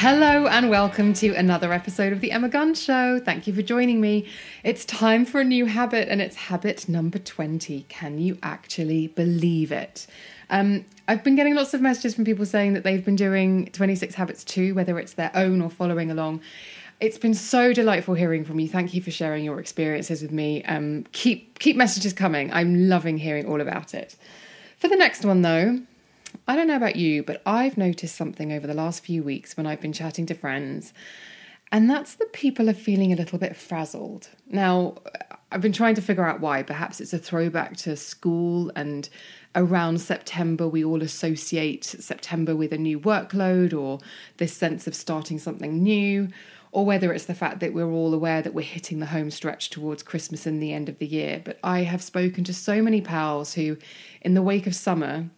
Hello and welcome to another episode of the Emma Guns Show. Thank you for joining me. It's time for a new habit, and it's habit number 20. Can you actually believe it? Um, I've been getting lots of messages from people saying that they've been doing 26 habits too, whether it's their own or following along. It's been so delightful hearing from you. Thank you for sharing your experiences with me. Um, keep keep messages coming. I'm loving hearing all about it. For the next one, though, I don't know about you, but I've noticed something over the last few weeks when I've been chatting to friends, and that's that people are feeling a little bit frazzled. Now, I've been trying to figure out why. Perhaps it's a throwback to school, and around September, we all associate September with a new workload or this sense of starting something new. Or whether it's the fact that we're all aware that we're hitting the home stretch towards Christmas and the end of the year. But I have spoken to so many pals who, in the wake of summer,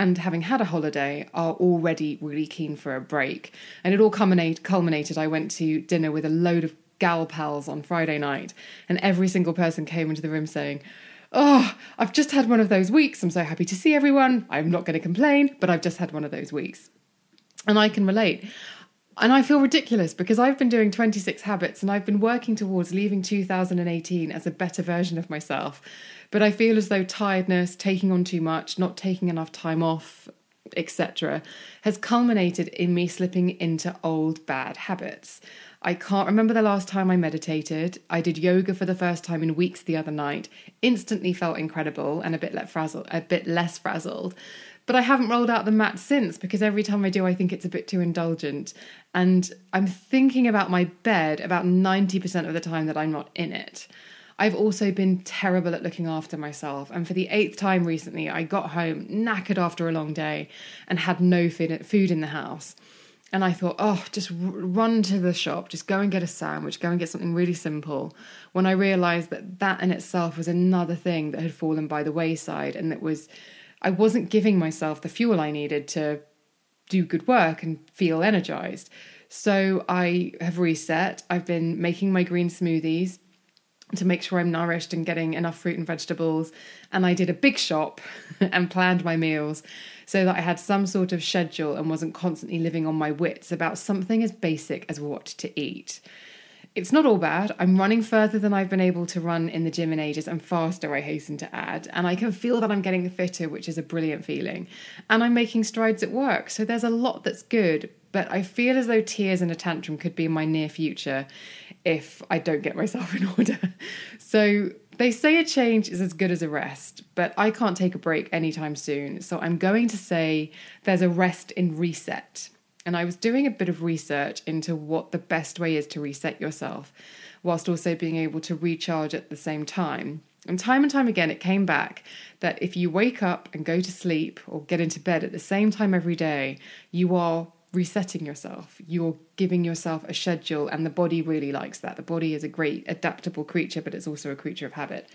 and having had a holiday are already really keen for a break. And it all culminate, culminated. I went to dinner with a load of gal pals on Friday night, and every single person came into the room saying, Oh, I've just had one of those weeks. I'm so happy to see everyone. I'm not going to complain, but I've just had one of those weeks. And I can relate. And I feel ridiculous because I've been doing 26 habits and I've been working towards leaving 2018 as a better version of myself. But I feel as though tiredness, taking on too much, not taking enough time off, etc., has culminated in me slipping into old bad habits. I can't remember the last time I meditated. I did yoga for the first time in weeks the other night. Instantly felt incredible and a bit less frazzled, a bit less frazzled. But I haven't rolled out the mat since because every time I do, I think it's a bit too indulgent. And I'm thinking about my bed about 90% of the time that I'm not in it. I've also been terrible at looking after myself. And for the eighth time recently, I got home knackered after a long day and had no food in the house. And I thought, oh, just run to the shop, just go and get a sandwich, go and get something really simple. When I realized that that in itself was another thing that had fallen by the wayside and that was, I wasn't giving myself the fuel I needed to do good work and feel energized. So I have reset. I've been making my green smoothies to make sure I'm nourished and getting enough fruit and vegetables. And I did a big shop and planned my meals so that I had some sort of schedule and wasn't constantly living on my wits about something as basic as what to eat. It's not all bad. I'm running further than I've been able to run in the gym in ages and faster, I hasten to add. And I can feel that I'm getting fitter, which is a brilliant feeling. And I'm making strides at work. So there's a lot that's good, but I feel as though tears and a tantrum could be in my near future if I don't get myself in order. So they say a change is as good as a rest, but I can't take a break anytime soon. So I'm going to say there's a rest in reset. And I was doing a bit of research into what the best way is to reset yourself, whilst also being able to recharge at the same time. And time and time again, it came back that if you wake up and go to sleep or get into bed at the same time every day, you are resetting yourself. You're giving yourself a schedule, and the body really likes that. The body is a great adaptable creature, but it's also a creature of habit.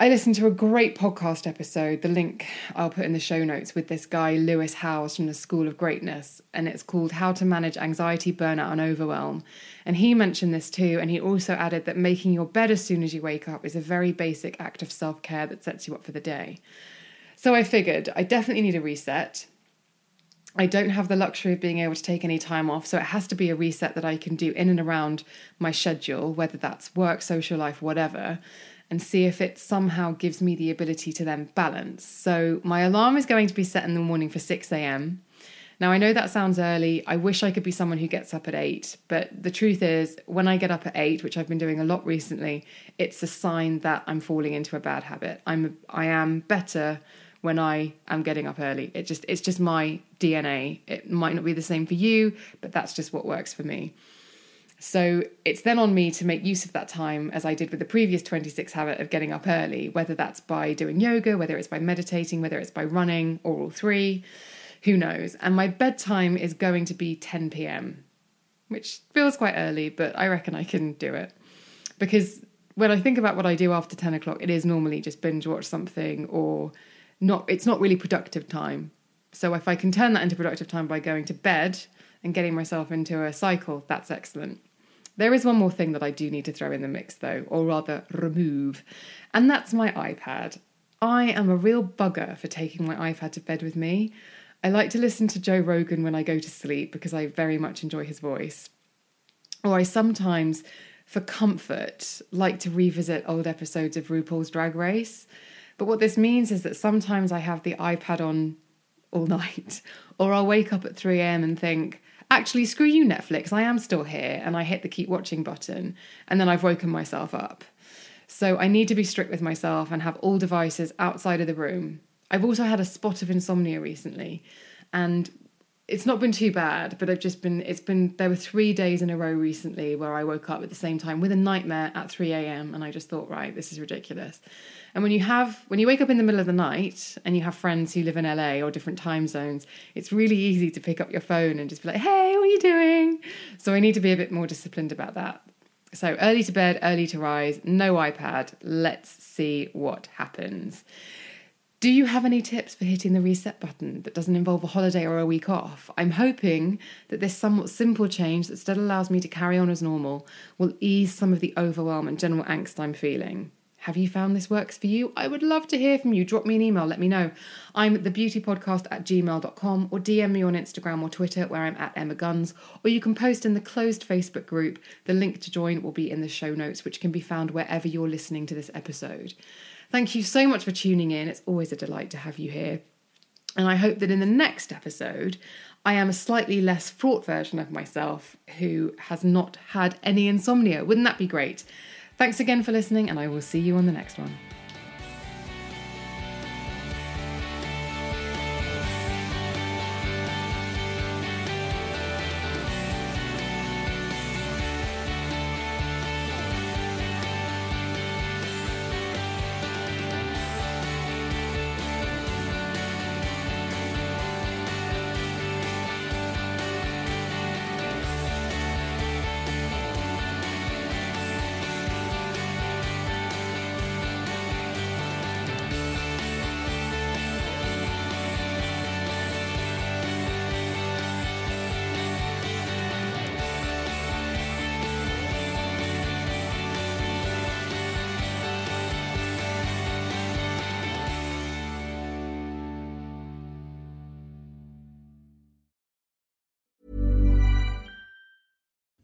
I listened to a great podcast episode, the link I'll put in the show notes, with this guy, Lewis Howes from the School of Greatness, and it's called How to Manage Anxiety, Burnout, and Overwhelm. And he mentioned this too, and he also added that making your bed as soon as you wake up is a very basic act of self care that sets you up for the day. So I figured I definitely need a reset. I don't have the luxury of being able to take any time off, so it has to be a reset that I can do in and around my schedule, whether that's work, social life, whatever, and see if it somehow gives me the ability to then balance. So my alarm is going to be set in the morning for 6 a.m. Now, I know that sounds early. I wish I could be someone who gets up at eight, but the truth is, when I get up at eight, which I've been doing a lot recently, it's a sign that I'm falling into a bad habit. I'm I am better when I am getting up early. It just it's just my DNA. It might not be the same for you, but that's just what works for me. So it's then on me to make use of that time as I did with the previous 26 habit of getting up early, whether that's by doing yoga, whether it's by meditating, whether it's by running, or all three who knows? And my bedtime is going to be 10 p.m., which feels quite early, but I reckon I can do it. Because when I think about what I do after 10 o'clock, it is normally just binge watch something or not, it's not really productive time. So if I can turn that into productive time by going to bed and getting myself into a cycle, that's excellent. There is one more thing that I do need to throw in the mix, though, or rather remove, and that's my iPad. I am a real bugger for taking my iPad to bed with me. I like to listen to Joe Rogan when I go to sleep because I very much enjoy his voice. Or I sometimes, for comfort, like to revisit old episodes of RuPaul's Drag Race. But what this means is that sometimes I have the iPad on all night, or I'll wake up at 3 am and think, actually, screw you, Netflix, I am still here, and I hit the keep watching button, and then I've woken myself up. So I need to be strict with myself and have all devices outside of the room I've also had a spot of insomnia recently, and it's not been too bad, but I've just been, it's been, there were three days in a row recently where I woke up at the same time with a nightmare at 3 a.m. and I just thought, right, this is ridiculous. And when you have, when you wake up in the middle of the night and you have friends who live in LA or different time zones, it's really easy to pick up your phone and just be like, hey, what are you doing? So I need to be a bit more disciplined about that. So early to bed, early to rise, no iPad. Let's see what happens. Do you have any tips for hitting the reset button that doesn't involve a holiday or a week off? I'm hoping that this somewhat simple change that still allows me to carry on as normal will ease some of the overwhelm and general angst I'm feeling. Have you found this works for you? I would love to hear from you. Drop me an email, let me know. I'm at thebeautypodcast at gmail.com or DM me on Instagram or Twitter where I'm at Emma Guns, or you can post in the closed Facebook group. The link to join will be in the show notes, which can be found wherever you're listening to this episode. Thank you so much for tuning in. It's always a delight to have you here. And I hope that in the next episode, I am a slightly less fraught version of myself who has not had any insomnia. Wouldn't that be great? Thanks again for listening, and I will see you on the next one.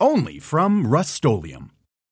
only from Rust-Oleum